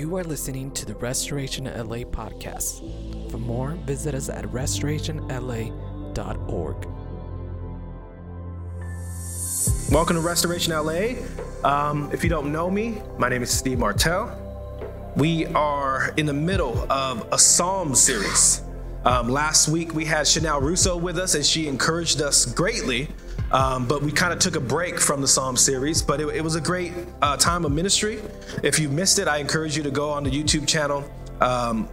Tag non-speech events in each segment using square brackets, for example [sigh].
You are listening to the Restoration LA podcast. For more, visit us at restorationla.org. Welcome to Restoration LA. Um, if you don't know me, my name is Steve Martell. We are in the middle of a Psalm series. Um, last week we had Chanel Russo with us, and she encouraged us greatly. Um, but we kind of took a break from the Psalm series, but it, it was a great uh, time of ministry. If you missed it, I encourage you to go on the YouTube channel, um,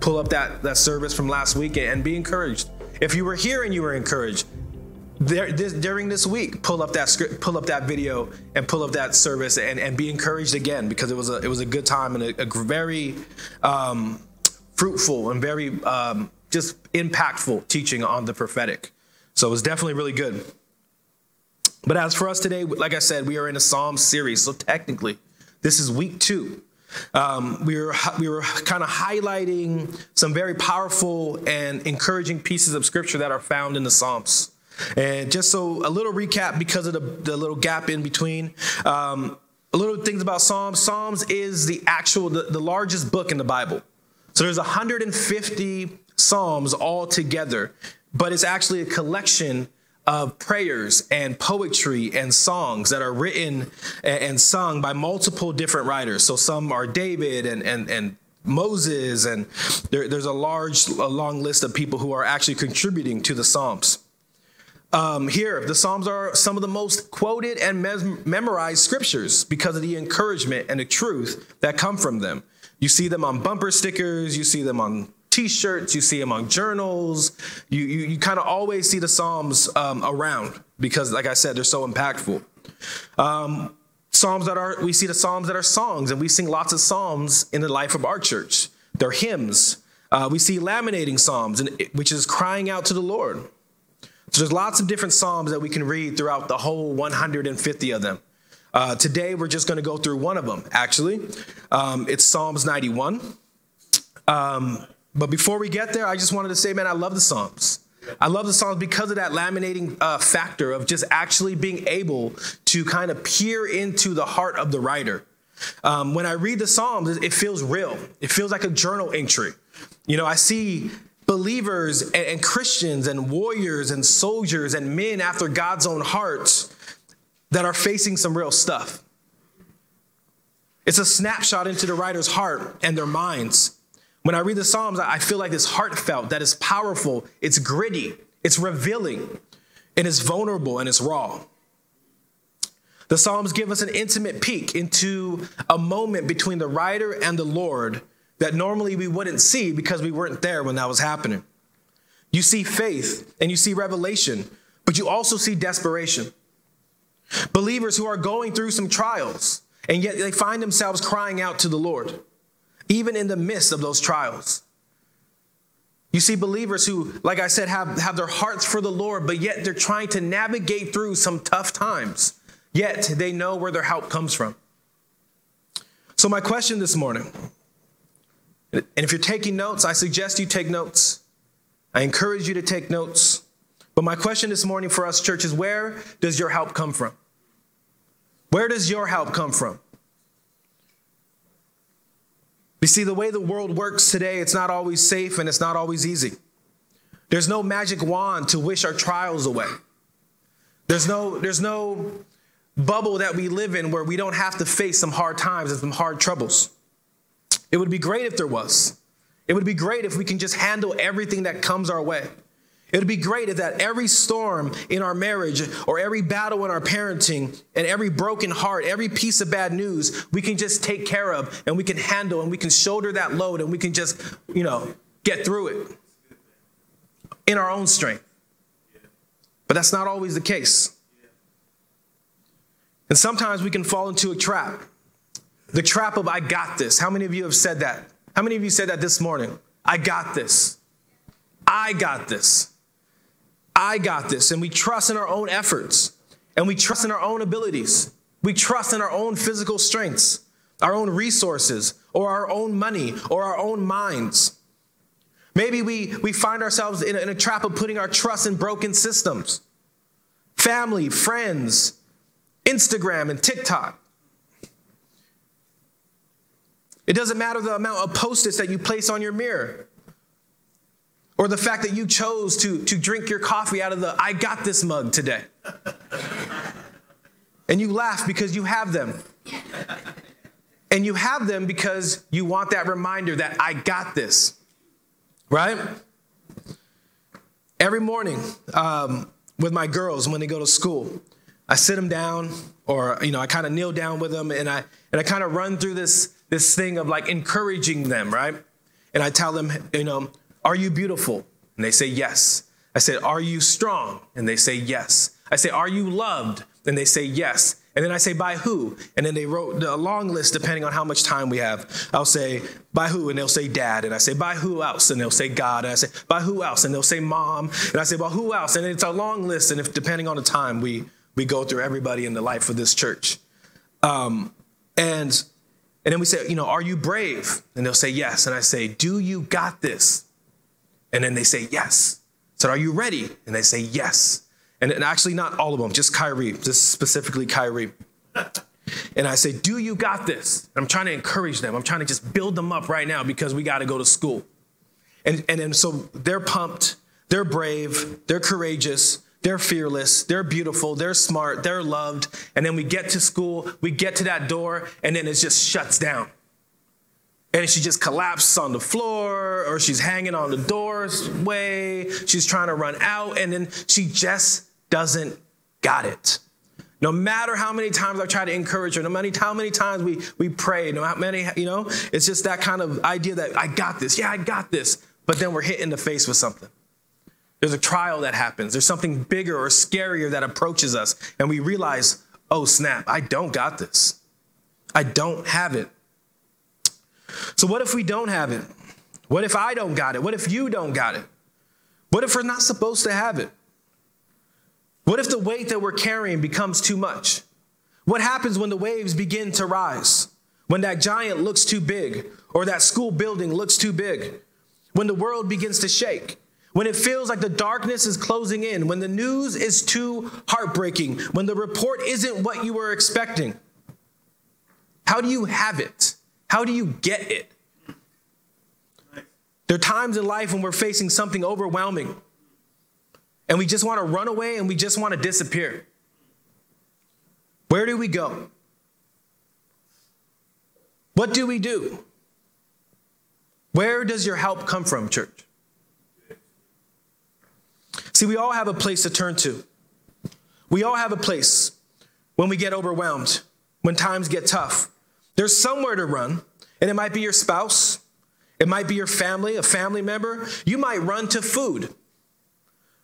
pull up that, that service from last week, and be encouraged. If you were here and you were encouraged, there, this, during this week, pull up that script, pull up that video, and pull up that service, and, and be encouraged again because it was a it was a good time and a, a very um, fruitful and very um, just impactful teaching on the prophetic. So it was definitely really good. But as for us today, like I said, we are in a Psalm series. So technically, this is week two. Um, we were we were kind of highlighting some very powerful and encouraging pieces of scripture that are found in the Psalms. And just so a little recap because of the, the little gap in between. Um, a little things about Psalms. Psalms is the actual the, the largest book in the Bible. So there's 150 Psalms all together, but it's actually a collection of prayers and poetry and songs that are written and sung by multiple different writers. So some are David and and and Moses, and there, there's a large, a long list of people who are actually contributing to the Psalms. Um, here, the Psalms are some of the most quoted and memorized scriptures because of the encouragement and the truth that come from them. You see them on bumper stickers, you see them on t-shirts, you see them on journals. You, you, you kind of always see the Psalms um, around because, like I said, they're so impactful. Um, Psalms that are, we see the Psalms that are songs, and we sing lots of Psalms in the life of our church. They're hymns. Uh, we see lamenting Psalms, and, which is crying out to the Lord. So there's lots of different Psalms that we can read throughout the whole 150 of them. Uh, today, we're just going to go through one of them, actually. Um, it's Psalms 91. Um, but before we get there, I just wanted to say, man, I love the Psalms. I love the Psalms because of that lamenting uh, factor of just actually being able to kind of peer into the heart of the writer. Um, when I read the Psalms, it feels real. It feels like a journal entry. You know, I see believers and, and Christians and warriors and soldiers and men after God's own heart that are facing some real stuff. It's a snapshot into the writer's heart and their minds. When I read the Psalms, I feel like it's heartfelt, that is powerful, it's gritty, it's revealing, and it's vulnerable and it's raw. The Psalms give us an intimate peek into a moment between the writer and the Lord that normally we wouldn't see because we weren't there when that was happening. You see faith and you see revelation, but you also see desperation. Believers who are going through some trials, and yet they find themselves crying out to the Lord even in the midst of those trials. You see believers who, like I said, have, have their hearts for the Lord, but yet they're trying to navigate through some tough times, yet they know where their help comes from. So, my question this morning, and if you're taking notes, I suggest you take notes. I encourage you to take notes. But my question this morning for us, church, is where does your help come from? Where does your help come from? You see, the way the world works today, it's not always safe and it's not always easy. There's no magic wand to wish our trials away. There's no, there's no bubble that we live in where we don't have to face some hard times and some hard troubles. It would be great if there was. It would be great if we can just handle everything that comes our way. It would be great if that every storm in our marriage or every battle in our parenting and every broken heart, every piece of bad news, we can just take care of and we can handle and we can shoulder that load and we can just, you know, get through it in our own strength. But that's not always the case. And sometimes we can fall into a trap. The trap of I got this. How many of you have said that? How many of you said that this morning? I got this. I got this. I got this. And we trust in our own efforts and we trust in our own abilities. We trust in our own physical strengths, our own resources, or our own money, or our own minds. Maybe we, we find ourselves in a, in a trap of putting our trust in broken systems family, friends, Instagram, and TikTok. It doesn't matter the amount of post its that you place on your mirror. Or the fact that you chose to, to drink your coffee out of the I got this mug today. [laughs] and you laugh because you have them. And you have them because you want that reminder that I got this, right? Every morning um, with my girls when they go to school, I sit them down, or you know, I kind of kneel down with them, and I and I kind of run through this this thing of like encouraging them, right? And I tell them, you know, are you beautiful? And they say yes. I said, are you strong? And they say yes. I say, are you loved? And they say yes. And then I say, by who? And then they wrote a long list depending on how much time we have. I'll say, by who? And they'll say, dad. And I say, by who else? And they'll say, God. And I say, by who else? And they'll say, mom. And I say, well, who else? And it's a long list. And if depending on the time, we, we go through everybody in the life of this church. Um, and, and then we say, you know, are you brave? And they'll say, yes. And I say, do you got this? And then they say, yes. I said, are you ready? And they say, yes. And, and actually, not all of them, just Kyrie, just specifically Kyrie. And I say, Do you got this? I'm trying to encourage them. I'm trying to just build them up right now because we got to go to school. And, and then so they're pumped, they're brave, they're courageous, they're fearless, they're beautiful, they're smart, they're loved. And then we get to school, we get to that door, and then it just shuts down. And she just collapses on the floor, or she's hanging on the doorway, she's trying to run out, and then she just doesn't got it. No matter how many times I try to encourage her, no matter how many times we, we pray, no matter how many, you know, it's just that kind of idea that I got this. Yeah, I got this. But then we're hit in the face with something. There's a trial that happens. There's something bigger or scarier that approaches us. And we realize, oh, snap, I don't got this. I don't have it. So, what if we don't have it? What if I don't got it? What if you don't got it? What if we're not supposed to have it? What if the weight that we're carrying becomes too much? What happens when the waves begin to rise? When that giant looks too big or that school building looks too big? When the world begins to shake? When it feels like the darkness is closing in? When the news is too heartbreaking? When the report isn't what you were expecting? How do you have it? How do you get it? There are times in life when we're facing something overwhelming and we just want to run away and we just want to disappear. Where do we go? What do we do? Where does your help come from, church? See, we all have a place to turn to. We all have a place when we get overwhelmed, when times get tough. There's somewhere to run, and it might be your spouse, it might be your family, a family member. You might run to food.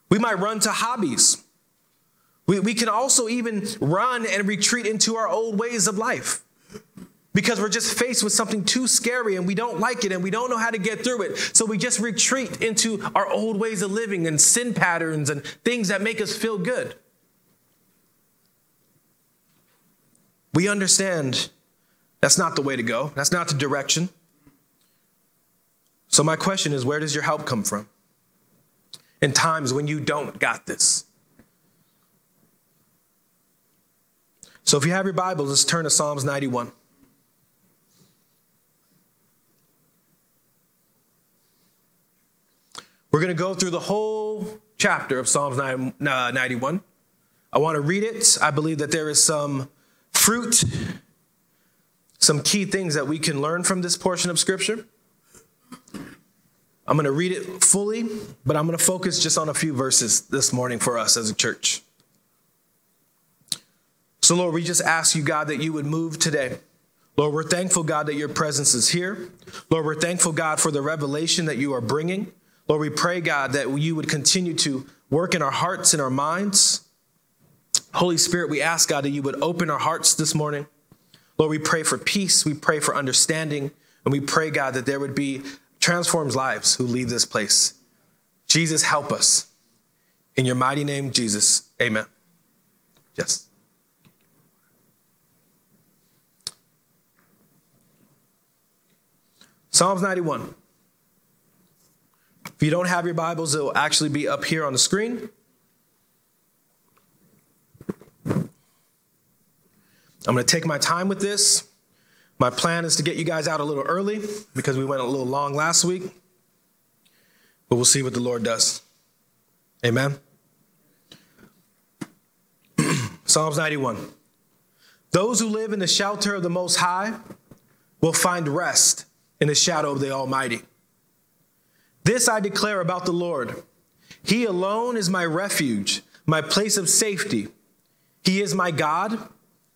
We might run to hobbies. We, we can also even run and retreat into our old ways of life because we're just faced with something too scary and we don't like it and we don't know how to get through it. So we just retreat into our old ways of living and sin patterns and things that make us feel good. We understand that's not the way to go, that's not the direction. So, my question is where does your help come from? in times when you don't got this. So if you have your Bibles, let's turn to Psalms 91. We're going to go through the whole chapter of Psalms 91. Uh, I want to read it. I believe that there is some fruit, some key things that we can learn from this portion of Scripture. I'm going to read it fully, but I'm going to focus just on a few verses this morning for us as a church. So, Lord, we just ask you, God, that you would move today. Lord, we're thankful, God, that your presence is here. Lord, we're thankful, God, for the revelation that you are bringing. Lord, we pray, God, that you would continue to work in our hearts and our minds. Holy Spirit, we ask, God, that you would open our hearts this morning. Lord, we pray for peace. We pray for understanding. And we pray, God, that there would be transforms lives who leave this place. Jesus, help us. In your mighty name, Jesus, amen. Yes. Psalms 91. If you don't have your Bibles, it will actually be up here on the screen. I'm going to take my time with this. My plan is to get you guys out a little early because we went a little long last week. But we'll see what the Lord does. Amen. [clears throat] Psalms 91. Those who live in the shelter of the Most High will find rest in the shadow of the Almighty. This I declare about the Lord He alone is my refuge, my place of safety. He is my God,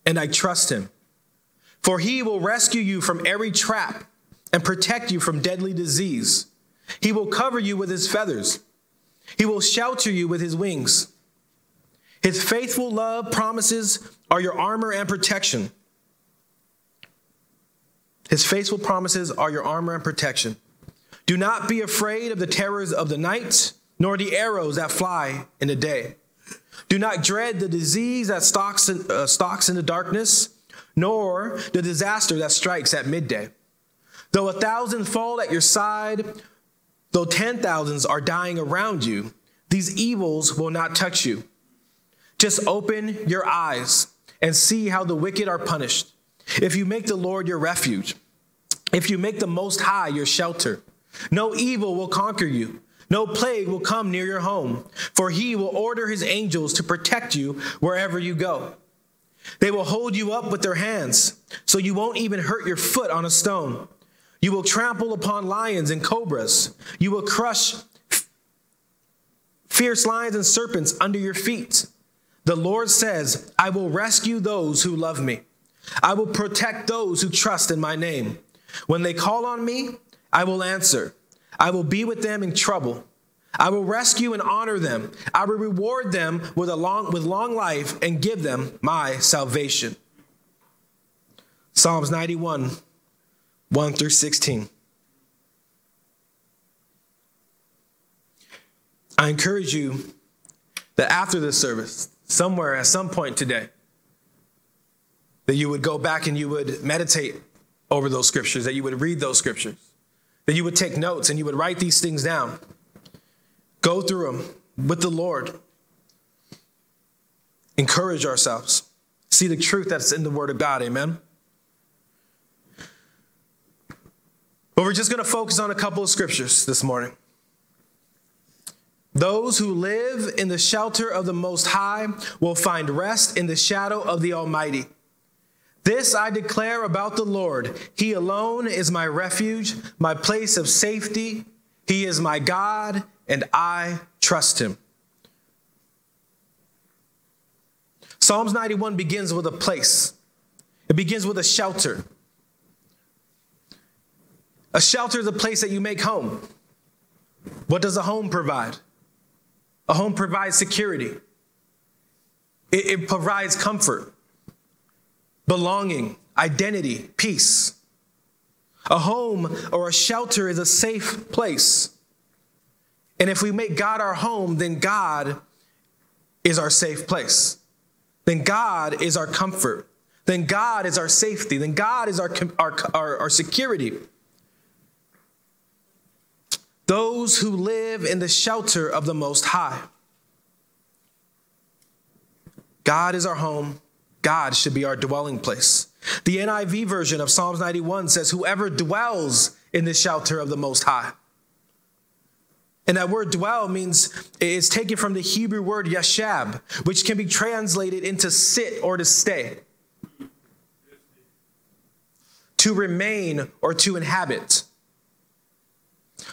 and I trust Him. For He will rescue you from every trap and protect you from deadly disease. He will cover you with His feathers, He will shelter you with His wings. His faithful love promises are your armor and protection. His faithful promises are your armor and protection. Do not be afraid of the terrors of the night, nor the arrows that fly in the day. Do not dread the disease that stalks in, uh, stalks in the darkness, nor the disaster that strikes at midday. Though a thousand fall at your side, though ten thousands are dying around you, these evils will not touch you. Just open your eyes and see how the wicked are punished. If you make the Lord your refuge, if you make the Most High your shelter, no evil will conquer you. No plague will come near your home, for he will order his angels to protect you wherever you go. They will hold you up with their hands, so you won't even hurt your foot on a stone. You will trample upon lions and cobras. You will crush fierce lions and serpents under your feet. The Lord says, I will rescue those who love me. I will protect those who trust in my name. When they call on me, I will answer. I will be with them in trouble. I will rescue and honor them. I will reward them with a long with long life and give them my salvation. Psalms 91, 1 through 16. I encourage you that after this service, somewhere at some point today, that you would go back and you would meditate over those scriptures, that you would read those scriptures, that you would take notes and you would write these things down. Go through them with the Lord. Encourage ourselves. See the truth that's in the Word of God. Amen. But we're just going to focus on a couple of scriptures this morning. Those who live in the shelter of the Most High will find rest in the shadow of the Almighty. This I declare about the Lord. He alone is my refuge, my place of safety. He is my God, and I trust him. Psalms 91 begins with a place, it begins with a shelter. A shelter is a place that you make home. What does a home provide? A home provides security, it, it provides comfort belonging, identity, peace. A home or a shelter is a safe place. And if we make God our home, then God is our safe place. Then God is our comfort. Then God is our safety. Then God is our, our, our, our security. Those who live in the shelter of the Most High. God is our home. God should be our dwelling place. The NIV version of Psalms 91 says, Whoever dwells in the shelter of the Most High. And that word dwell means it's taken from the Hebrew word yashab, which can be translated into sit or to stay, to remain or to inhabit.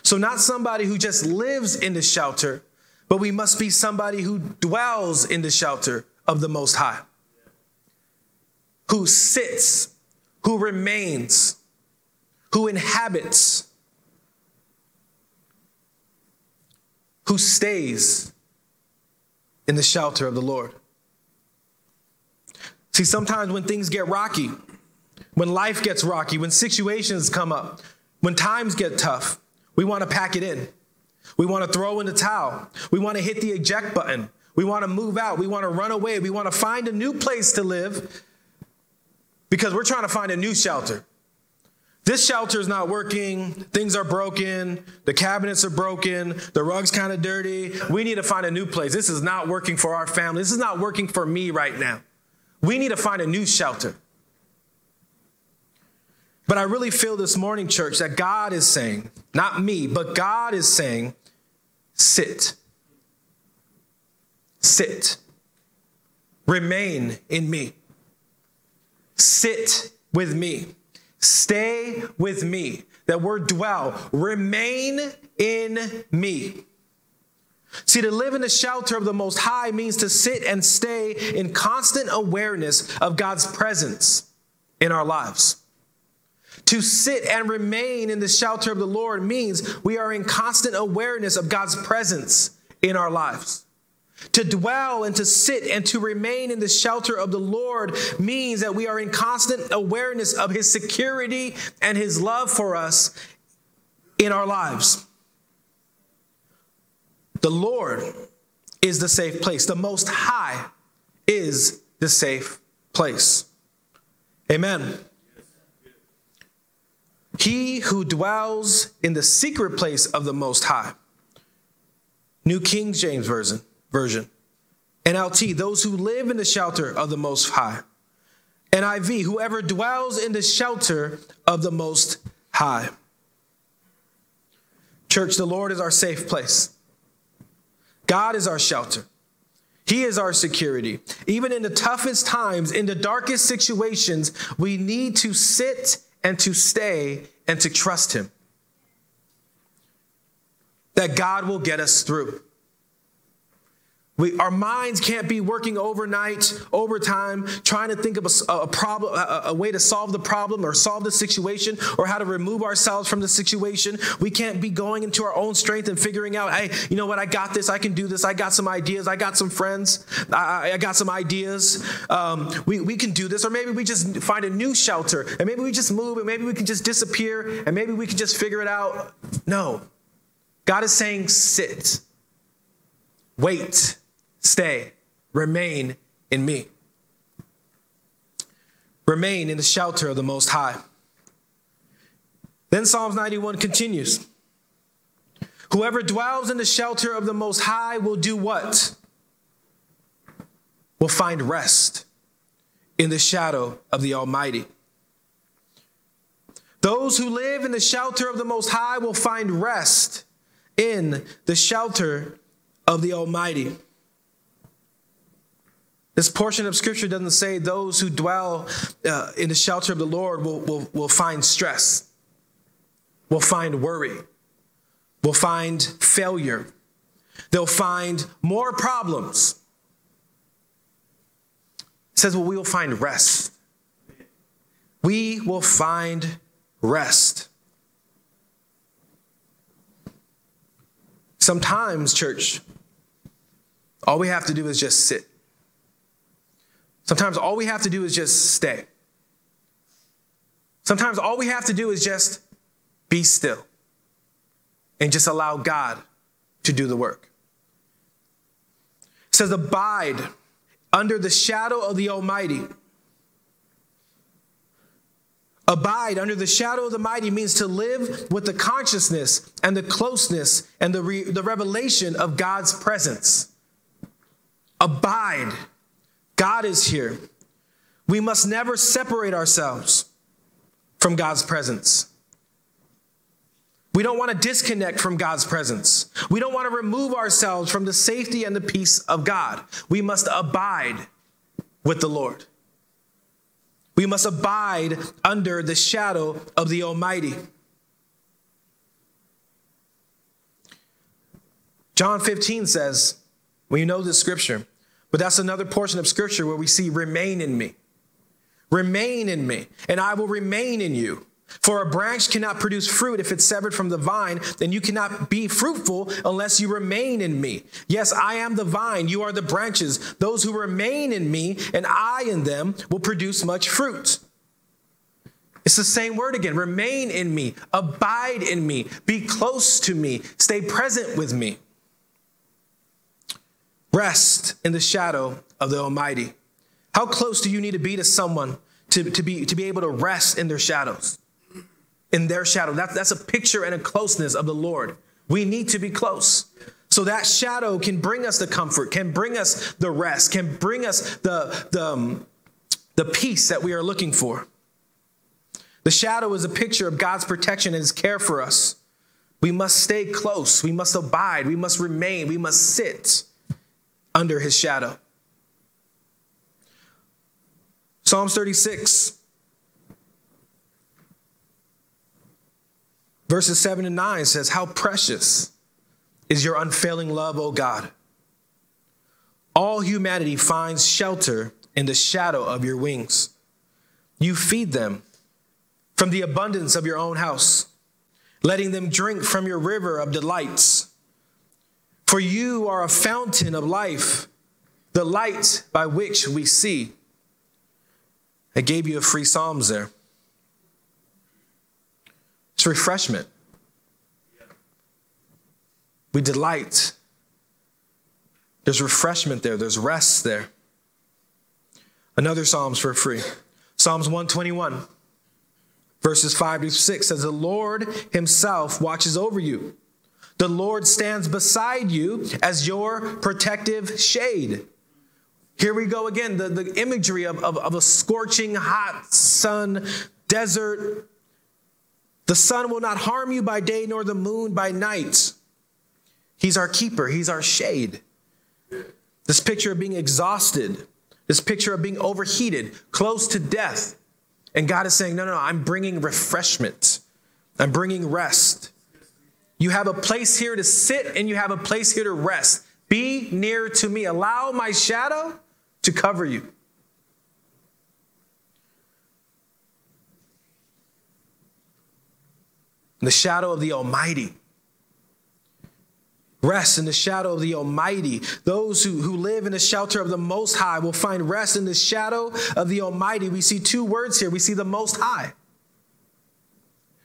So, not somebody who just lives in the shelter, but we must be somebody who dwells in the shelter of the Most High who sits, who remains, who inhabits, who stays in the shelter of the Lord. See, sometimes when things get rocky, when life gets rocky, when situations come up, when times get tough, we want to pack it in. We want to throw in the towel. We want to hit the eject button. We want to move out. We want to run away. We want to find a new place to live because we're trying to find a new shelter. This shelter is not working. Things are broken. The cabinets are broken. The rug's kind of dirty. We need to find a new place. This is not working for our family. This is not working for me right now. We need to find a new shelter. But I really feel this morning, church, that God is saying, not me, but God is saying, sit. Sit. Remain in me. Sit with me. Stay with me. That word dwell. Remain in me. See, to live in the shelter of the Most High means to sit and stay in constant awareness of God's presence in our lives. To sit and remain in the shelter of the Lord means we are in constant awareness of God's presence in our lives. To dwell and to sit and to remain in the shelter of the Lord means that we are in constant awareness of His security and His love for us in our lives. The Lord is the safe place. The Most High is the safe place. Amen. He who dwells in the secret place of the Most High. New King James Version. Version. NLT, those who live in the shelter of the Most High. NIV, whoever dwells in the shelter of the Most High. Church, the Lord is our safe place. God is our shelter. He is our security. Even in the toughest times, in the darkest situations, we need to sit and to stay and to trust Him. That God will get us through. We, our minds can't be working overnight, overtime, trying to think of a, a problem, a, a, way to solve the problem or solve the situation or how to remove ourselves from the situation. We can't be going into our own strength and figuring out, hey, you know what? I got this. I can do this. I got some ideas. I got some friends. I, I got some ideas. Um, we, we can do this. Or maybe we just find a new shelter and maybe we just move and maybe we can just disappear and maybe we can just figure it out. No. God is saying, sit, wait Stay, remain in me. Remain in the shelter of the Most High. Then Psalms 91 continues Whoever dwells in the shelter of the Most High will do what? Will find rest in the shadow of the Almighty. Those who live in the shelter of the Most High will find rest in the shelter of the Almighty. This portion of scripture doesn't say those who dwell uh, in the shelter of the Lord will, will, will find stress, will find worry, will find failure. They'll find more problems. It says, well, we will find rest. We will find rest. Sometimes, church, all we have to do is just sit. Sometimes all we have to do is just stay. Sometimes all we have to do is just be still and just allow God to do the work. It says, Abide under the shadow of the Almighty. Abide under the shadow of the mighty means to live with the consciousness and the closeness and the, re- the revelation of God's presence. Abide God is here. We must never separate ourselves from God's presence. We don't want to disconnect from God's presence. We don't want to remove ourselves from the safety and the peace of God. We must abide with the Lord. We must abide under the shadow of the Almighty. John 15 says, you know this scripture, but that's another portion of scripture where we see remain in me. Remain in me, and I will remain in you. For a branch cannot produce fruit if it's severed from the vine, then you cannot be fruitful unless you remain in me. Yes, I am the vine, you are the branches. Those who remain in me and I in them will produce much fruit. It's the same word again remain in me, abide in me, be close to me, stay present with me. Rest in the shadow of the Almighty. How close do you need to be to someone to, to, be, to be able to rest in their shadows? In their shadow. That, that's a picture and a closeness of the Lord. We need to be close. So that shadow can bring us the comfort, can bring us the rest, can bring us the, the, um, the peace that we are looking for. The shadow is a picture of God's protection and his care for us. We must stay close. We must abide. We must remain. We must sit under his shadow. Psalms 36, verses 7 and 9 says, How precious is your unfailing love, O God. All humanity finds shelter in the shadow of your wings. You feed them from the abundance of your own house, letting them drink from your river of delights. For you are a fountain of life, the light by which we see. I gave you a free Psalms there. It's refreshment. We delight. There's refreshment there, there's rest there. Another Psalms for free. Psalms 121, verses 5 to 6 says, The Lord Himself watches over you. The Lord stands beside you as your protective shade. Here we go again, the, the imagery of, of, of a scorching hot sun, desert. The sun will not harm you by day, nor the moon by night. He's our keeper, He's our shade. This picture of being exhausted, this picture of being overheated, close to death. And God is saying, No, no, no, I'm bringing refreshment, I'm bringing rest. You have a place here to sit and you have a place here to rest. Be near to me. Allow my shadow to cover you. In the shadow of the Almighty. Rest in the shadow of the Almighty. Those who, who live in the shelter of the Most High will find rest in the shadow of the Almighty. We see two words here. We see the Most High.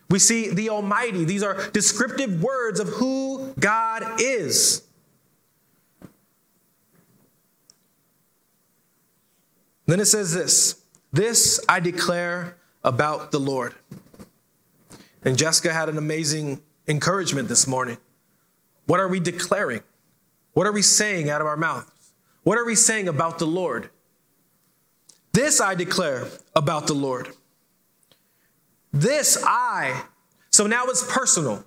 We see the Almighty. These are descriptive words of who God is. Then it says this This I declare about the Lord. And Jessica had an amazing encouragement this morning. What are we declaring? What are we saying out of our mouths? What are we saying about the Lord? This I declare about the Lord. This I. So now it's personal.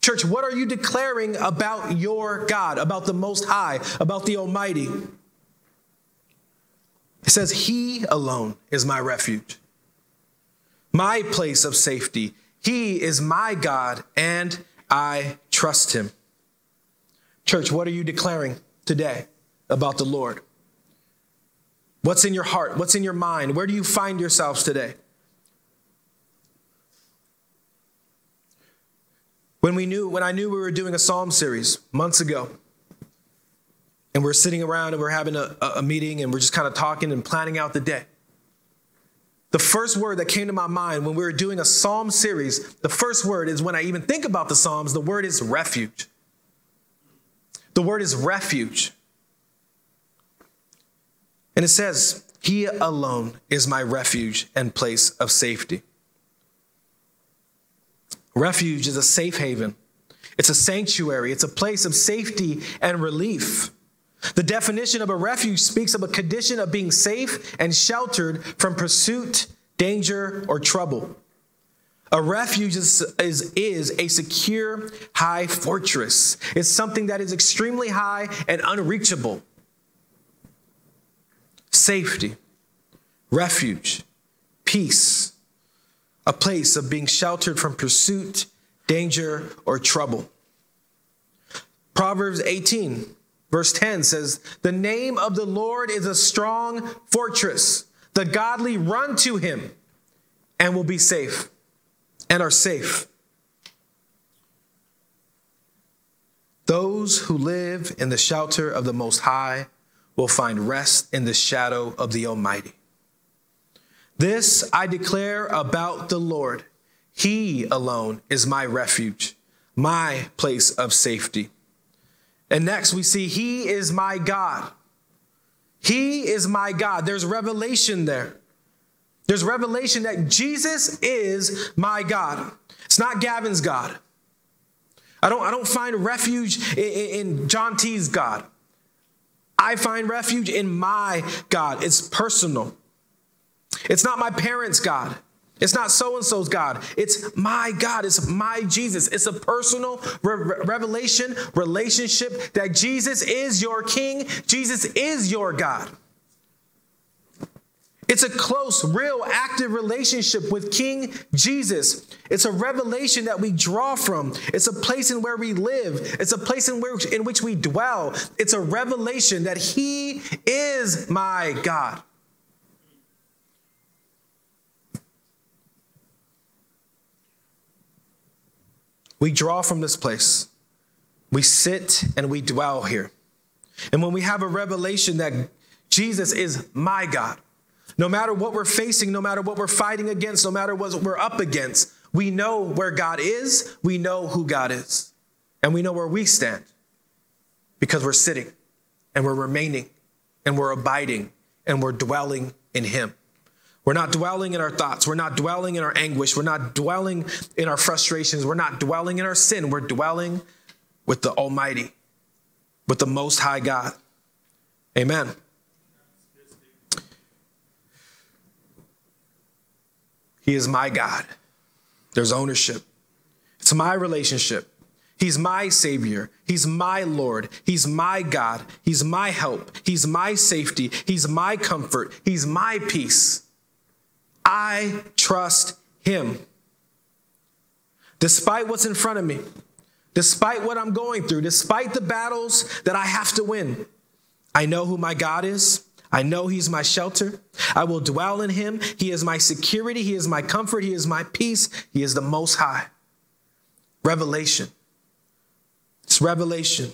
Church, what are you declaring about your God, about the Most High, about the Almighty? It says, He alone is my refuge, my place of safety. He is my God, and I trust Him. Church, what are you declaring today about the Lord? What's in your heart? What's in your mind? Where do you find yourselves today? When we knew, when I knew we were doing a psalm series months ago, and we're sitting around and we're having a, a meeting and we're just kind of talking and planning out the day. The first word that came to my mind when we were doing a psalm series, the first word is when I even think about the psalms, the word is refuge. The word is refuge. And it says, He alone is my refuge and place of safety. Refuge is a safe haven, it's a sanctuary, it's a place of safety and relief. The definition of a refuge speaks of a condition of being safe and sheltered from pursuit, danger, or trouble. A refuge is, is, is, a secure high fortress. It's something that is extremely high and unreachable. Safety, refuge, peace, a place of being sheltered from pursuit, danger, or trouble. Proverbs 18, verse 10 says, The name of the Lord is a strong fortress. The godly run to him and will be safe and are safe. Those who live in the shelter of the Most High will find rest in the shadow of the Almighty. This I declare about the Lord. He alone is my refuge, my place of safety. And next we see, He is my God. He is my God. There's revelation there. There's revelation that Jesus is my God. It's not Gavin's God. I don't, I don't find refuge in, in John T's God. I find refuge in my God. It's personal. It's not my parents' God. It's not so and so's God. It's my God. It's my Jesus. It's a personal re- revelation, relationship that Jesus is your King. Jesus is your God. It's a close, real, active relationship with King Jesus. It's a revelation that we draw from. It's a place in where we live. It's a place in, where, in which we dwell. It's a revelation that He is my God. We draw from this place. We sit and we dwell here. And when we have a revelation that Jesus is my God, no matter what we're facing, no matter what we're fighting against, no matter what we're up against, we know where God is, we know who God is, and we know where we stand because we're sitting and we're remaining and we're abiding and we're dwelling in Him. We're not dwelling in our thoughts. We're not dwelling in our anguish. We're not dwelling in our frustrations. We're not dwelling in our sin. We're dwelling with the Almighty, with the Most High God. Amen. He is my God. There's ownership. It's my relationship. He's my Savior. He's my Lord. He's my God. He's my help. He's my safety. He's my comfort. He's my peace. I trust Him. Despite what's in front of me, despite what I'm going through, despite the battles that I have to win, I know who my God is. I know he's my shelter. I will dwell in him. He is my security. He is my comfort. He is my peace. He is the most high. Revelation. It's revelation.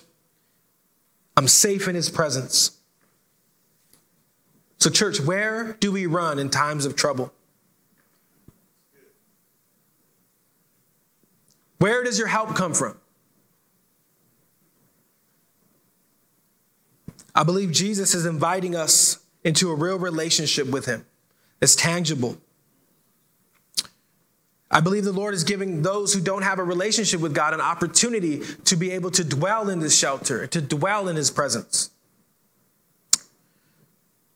I'm safe in his presence. So, church, where do we run in times of trouble? Where does your help come from? I believe Jesus is inviting us into a real relationship with Him. It's tangible. I believe the Lord is giving those who don't have a relationship with God an opportunity to be able to dwell in His shelter, to dwell in His presence,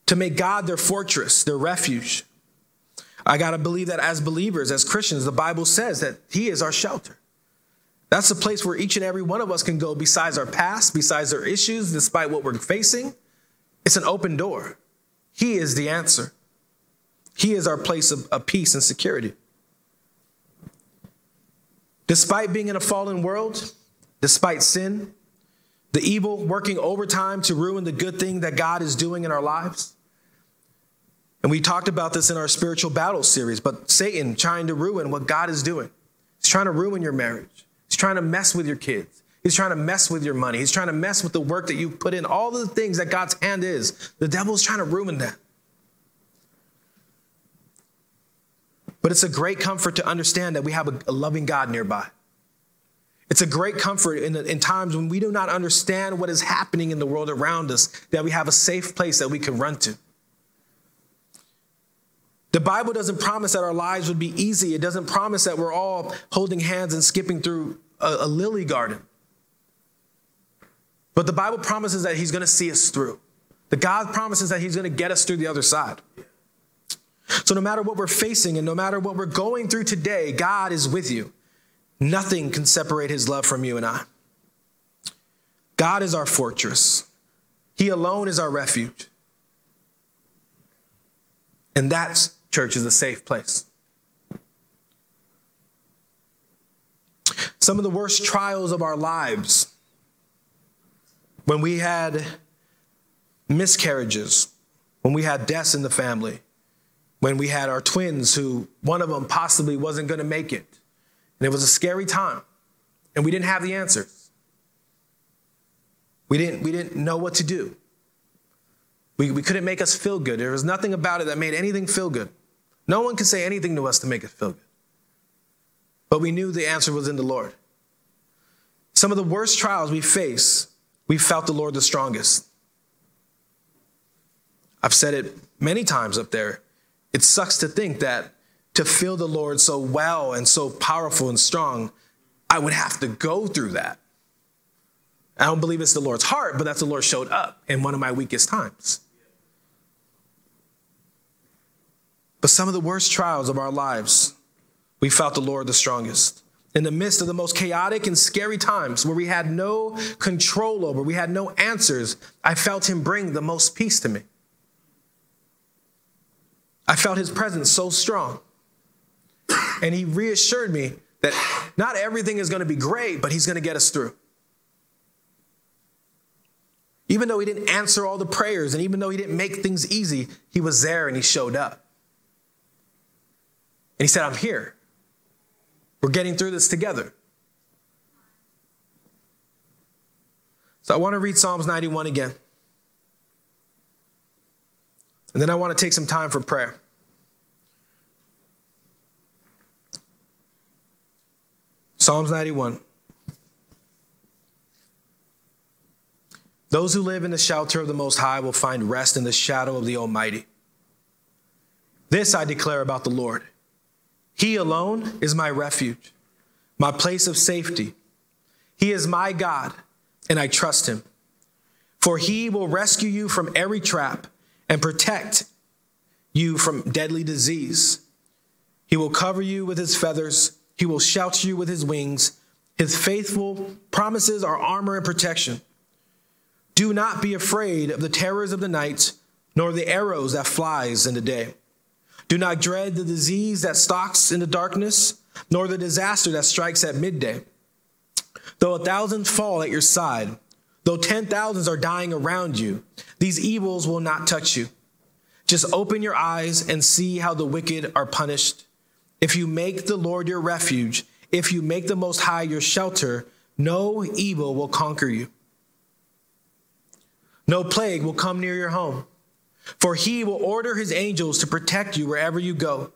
to make God their fortress, their refuge. I got to believe that as believers, as Christians, the Bible says that He is our shelter. That's the place where each and every one of us can go besides our past, besides our issues, despite what we're facing. It's an open door. He is the answer. He is our place of, of peace and security. Despite being in a fallen world, despite sin, the evil working overtime to ruin the good thing that God is doing in our lives. And we talked about this in our spiritual battle series, but Satan trying to ruin what God is doing. He's trying to ruin your marriage. He's trying to mess with your kids. He's trying to mess with your money. He's trying to mess with the work that you've put in, all the things that God's hand is. The devil's trying to ruin that. But it's a great comfort to understand that we have a, a loving God nearby. It's a great comfort in, in times when we do not understand what is happening in the world around us, that we have a safe place that we can run to. The Bible doesn't promise that our lives would be easy. It doesn't promise that we're all holding hands and skipping through a, a lily garden. But the Bible promises that He's going to see us through. The God promises that He's going to get us through the other side. So, no matter what we're facing and no matter what we're going through today, God is with you. Nothing can separate His love from you and I. God is our fortress, He alone is our refuge. And that's church is a safe place. Some of the worst trials of our lives, when we had miscarriages, when we had deaths in the family, when we had our twins who one of them possibly wasn't going to make it. And it was a scary time. And we didn't have the answers. We didn't, we didn't know what to do. We, we couldn't make us feel good. There was nothing about it that made anything feel good. No one could say anything to us to make us feel good. But we knew the answer was in the Lord. Some of the worst trials we face, we felt the Lord the strongest. I've said it many times up there. It sucks to think that to feel the Lord so well and so powerful and strong, I would have to go through that. I don't believe it's the Lord's heart, but that's the Lord showed up in one of my weakest times. But some of the worst trials of our lives, we felt the Lord the strongest. In the midst of the most chaotic and scary times where we had no control over, we had no answers, I felt Him bring the most peace to me. I felt His presence so strong. And He reassured me that not everything is going to be great, but He's going to get us through. Even though He didn't answer all the prayers, and even though He didn't make things easy, He was there and He showed up. And He said, I'm here. We're getting through this together. So I want to read Psalms 91 again. And then I want to take some time for prayer. Psalms 91. Those who live in the shelter of the Most High will find rest in the shadow of the Almighty. This I declare about the Lord. He alone is my refuge, my place of safety. He is my God, and I trust him. For he will rescue you from every trap and protect you from deadly disease. He will cover you with his feathers, he will shelter you with his wings. His faithful promises are armor and protection. Do not be afraid of the terrors of the night, nor the arrows that flies in the day. Do not dread the disease that stalks in the darkness, nor the disaster that strikes at midday. Though a thousand fall at your side, though ten thousands are dying around you, these evils will not touch you. Just open your eyes and see how the wicked are punished. If you make the Lord your refuge, if you make the Most High your shelter, no evil will conquer you. No plague will come near your home. For he will order his angels to protect you wherever you go.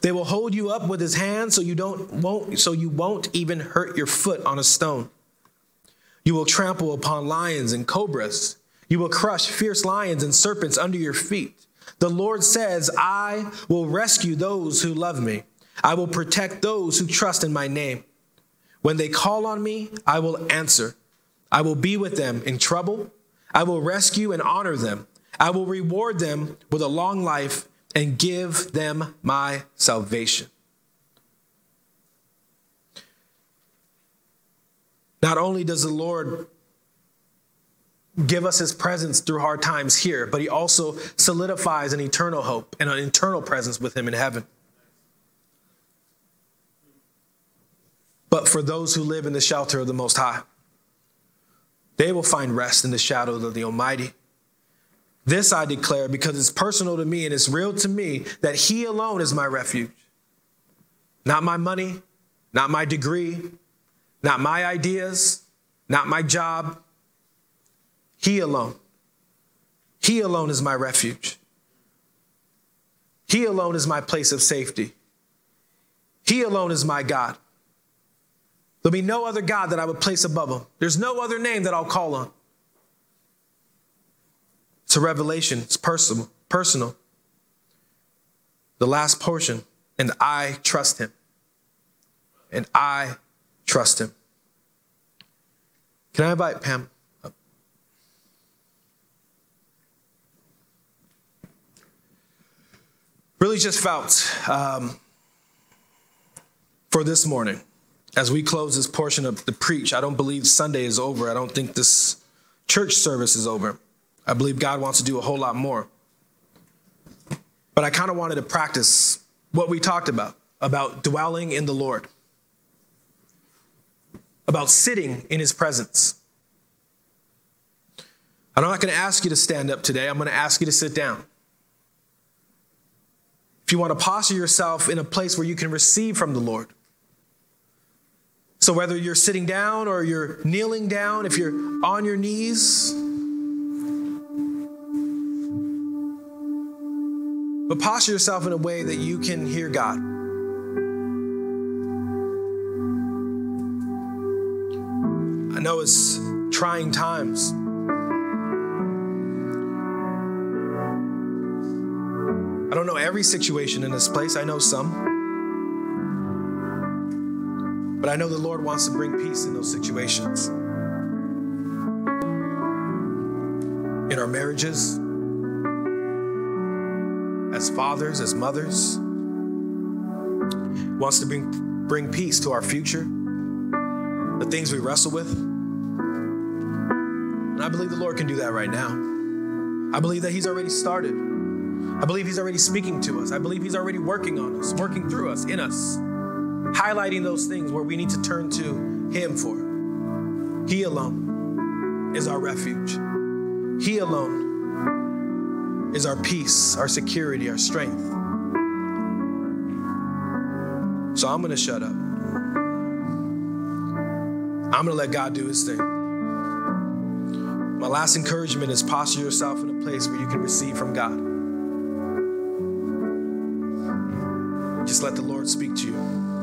They will hold you up with his hand so you don't won't so you won't even hurt your foot on a stone. You will trample upon lions and cobras. You will crush fierce lions and serpents under your feet. The Lord says, I will rescue those who love me. I will protect those who trust in my name. When they call on me, I will answer. I will be with them in trouble. I will rescue and honor them. I will reward them with a long life and give them my salvation. Not only does the Lord give us his presence through hard times here, but he also solidifies an eternal hope and an eternal presence with him in heaven. But for those who live in the shelter of the Most High, they will find rest in the shadow of the Almighty. This I declare because it's personal to me and it's real to me that He alone is my refuge. Not my money, not my degree, not my ideas, not my job. He alone. He alone is my refuge. He alone is my place of safety. He alone is my God. There'll be no other God that I would place above him. There's no other name that I'll call on. A revelation, it's personal, personal. The last portion, and I trust him. And I trust him. Can I invite Pam up? Really just felt um, for this morning, as we close this portion of the preach, I don't believe Sunday is over. I don't think this church service is over. I believe God wants to do a whole lot more. But I kind of wanted to practice what we talked about about dwelling in the Lord, about sitting in his presence. I'm not going to ask you to stand up today, I'm going to ask you to sit down. If you want to posture yourself in a place where you can receive from the Lord. So, whether you're sitting down or you're kneeling down, if you're on your knees, But posture yourself in a way that you can hear God. I know it's trying times. I don't know every situation in this place, I know some. But I know the Lord wants to bring peace in those situations. In our marriages, as fathers, as mothers. Wants to bring, bring peace to our future, the things we wrestle with. And I believe the Lord can do that right now. I believe that He's already started. I believe He's already speaking to us. I believe He's already working on us, working through us, in us, highlighting those things where we need to turn to Him for. He alone is our refuge. He alone is our peace, our security, our strength. So I'm going to shut up. I'm going to let God do His thing. My last encouragement is posture yourself in a place where you can receive from God. Just let the Lord speak to you.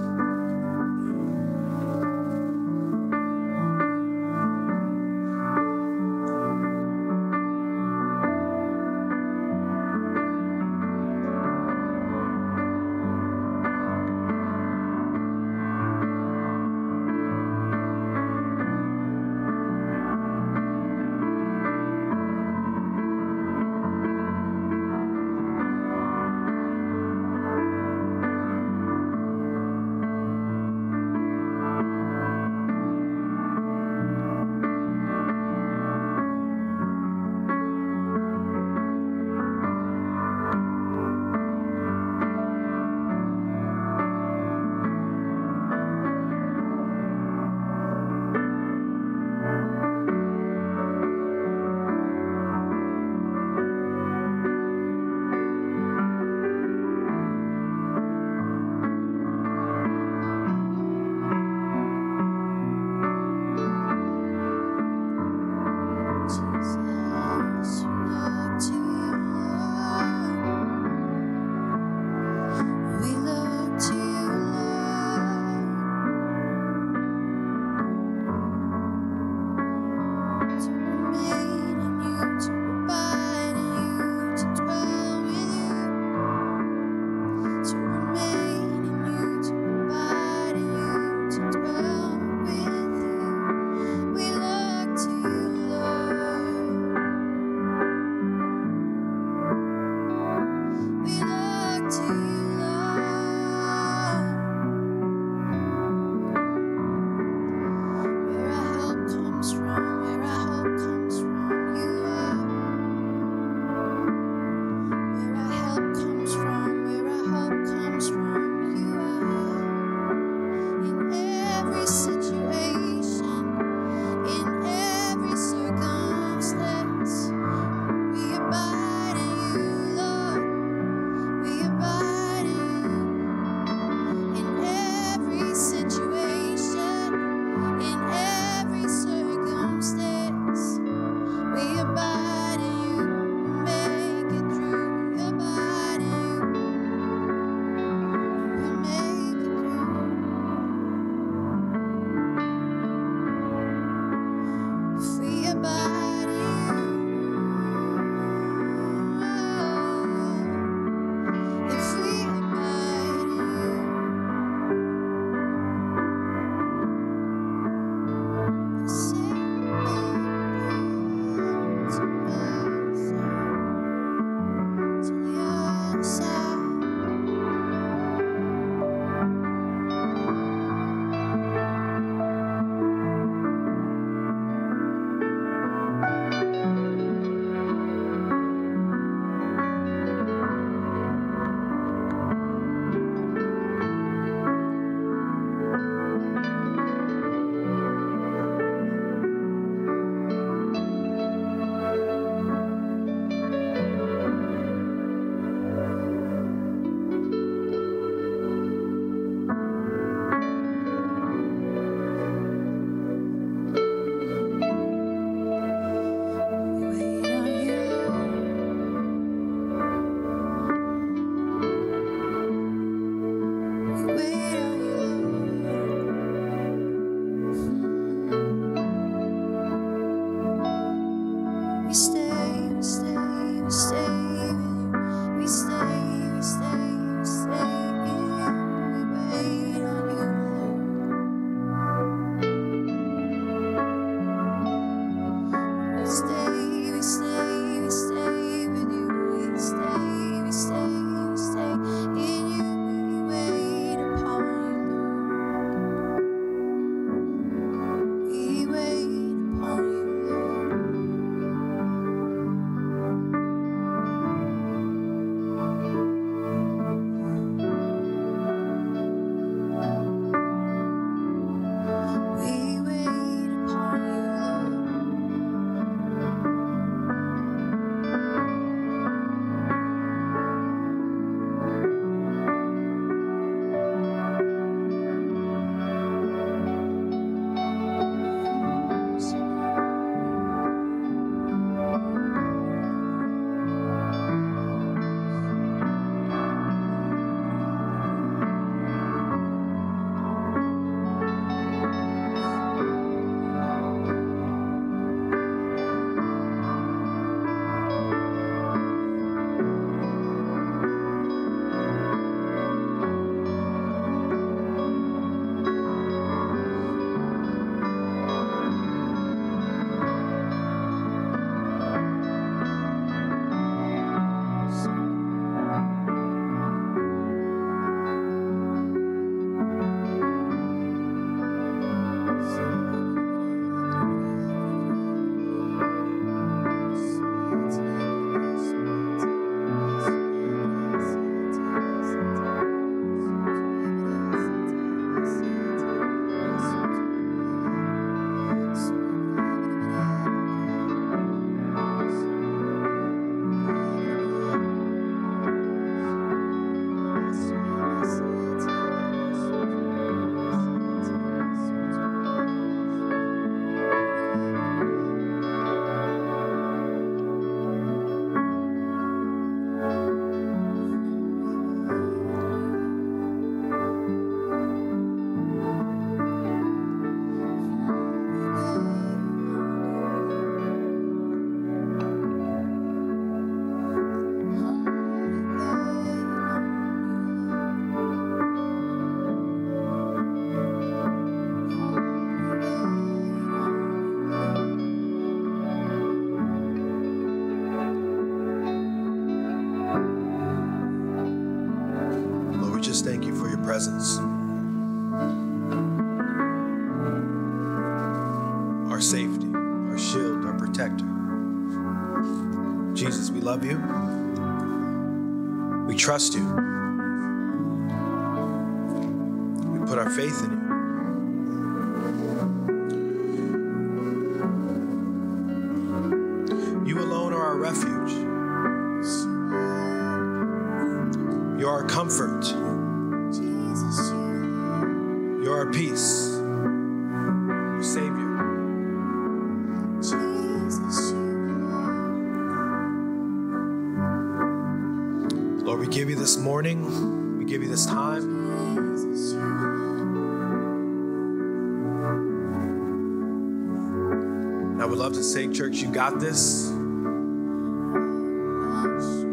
I would love to say, church, you got this.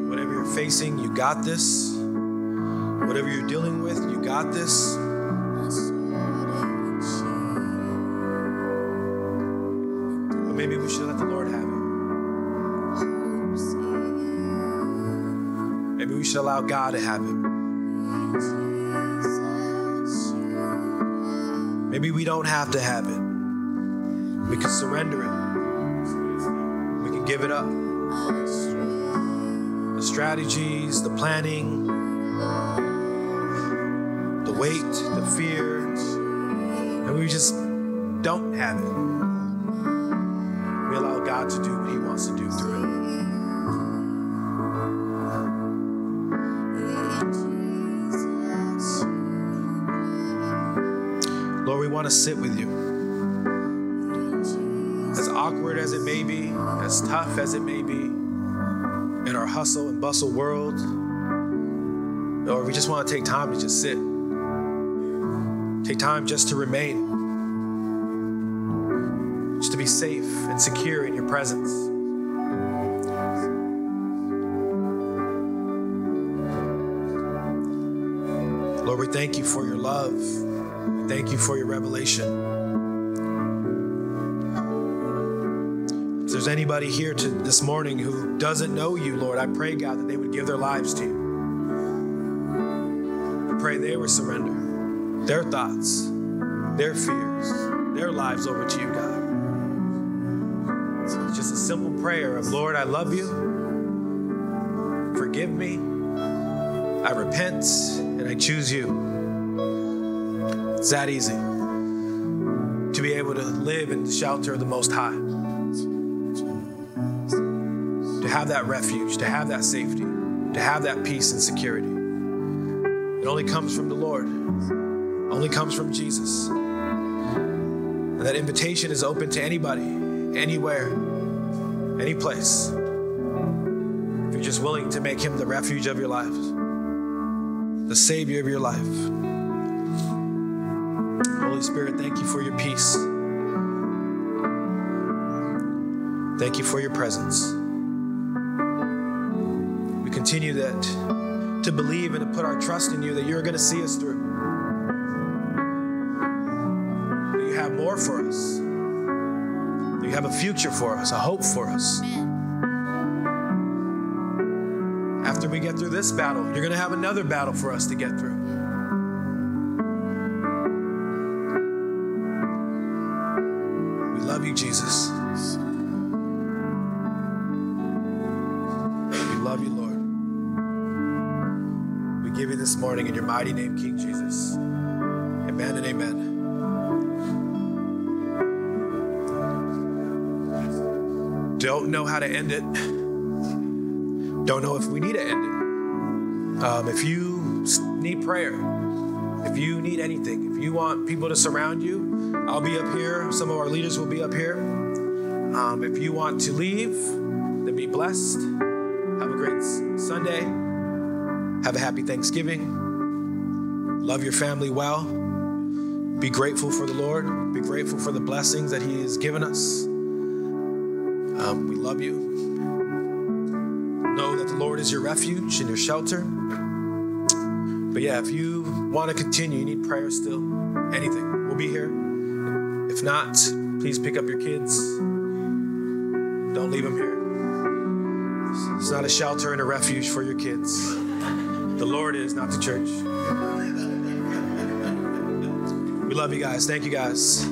Whatever you're facing, you got this. Whatever you're dealing with, you got this. But maybe we should let the Lord have it. Maybe we should allow God to have it. Maybe we don't have to have it. We can surrender it. Give it up. The strategies, the planning, the weight, the fears, and we just don't have it. We allow God to do what He wants to do through it. Lord, we want to sit with you. Awkward as it may be, as tough as it may be, in our hustle and bustle world, or we just want to take time to just sit. Take time just to remain, just to be safe and secure in your presence. Lord, we thank you for your love. Thank you for your revelation. There's anybody here to, this morning who doesn't know you, Lord, I pray, God, that they would give their lives to you. I pray they would surrender their thoughts, their fears, their lives over to you, God. So it's just a simple prayer of, Lord, I love you. Forgive me. I repent and I choose you. It's that easy to be able to live in the shelter of the Most High, have that refuge, to have that safety, to have that peace and security. It only comes from the Lord, only comes from Jesus. And that invitation is open to anybody, anywhere, any place. If you're just willing to make Him the refuge of your life, the Savior of your life. Holy Spirit, thank you for your peace. Thank you for your presence. Continue that to believe and to put our trust in you that you're going to see us through. That you have more for us. That you have a future for us, a hope for us. After we get through this battle, you're going to have another battle for us to get through. We love you, Jesus. Morning in your mighty name, King Jesus. Amen and amen. Don't know how to end it. Don't know if we need to end it. Um, if you need prayer, if you need anything, if you want people to surround you, I'll be up here. Some of our leaders will be up here. Um, if you want to leave, then be blessed. Have a great Sunday. Have a happy Thanksgiving. Love your family well. Be grateful for the Lord. Be grateful for the blessings that He has given us. Um, we love you. Know that the Lord is your refuge and your shelter. But yeah, if you want to continue, you need prayer still, anything, we'll be here. If not, please pick up your kids. Don't leave them here. It's not a shelter and a refuge for your kids. The Lord is, not the church. We love you guys. Thank you guys.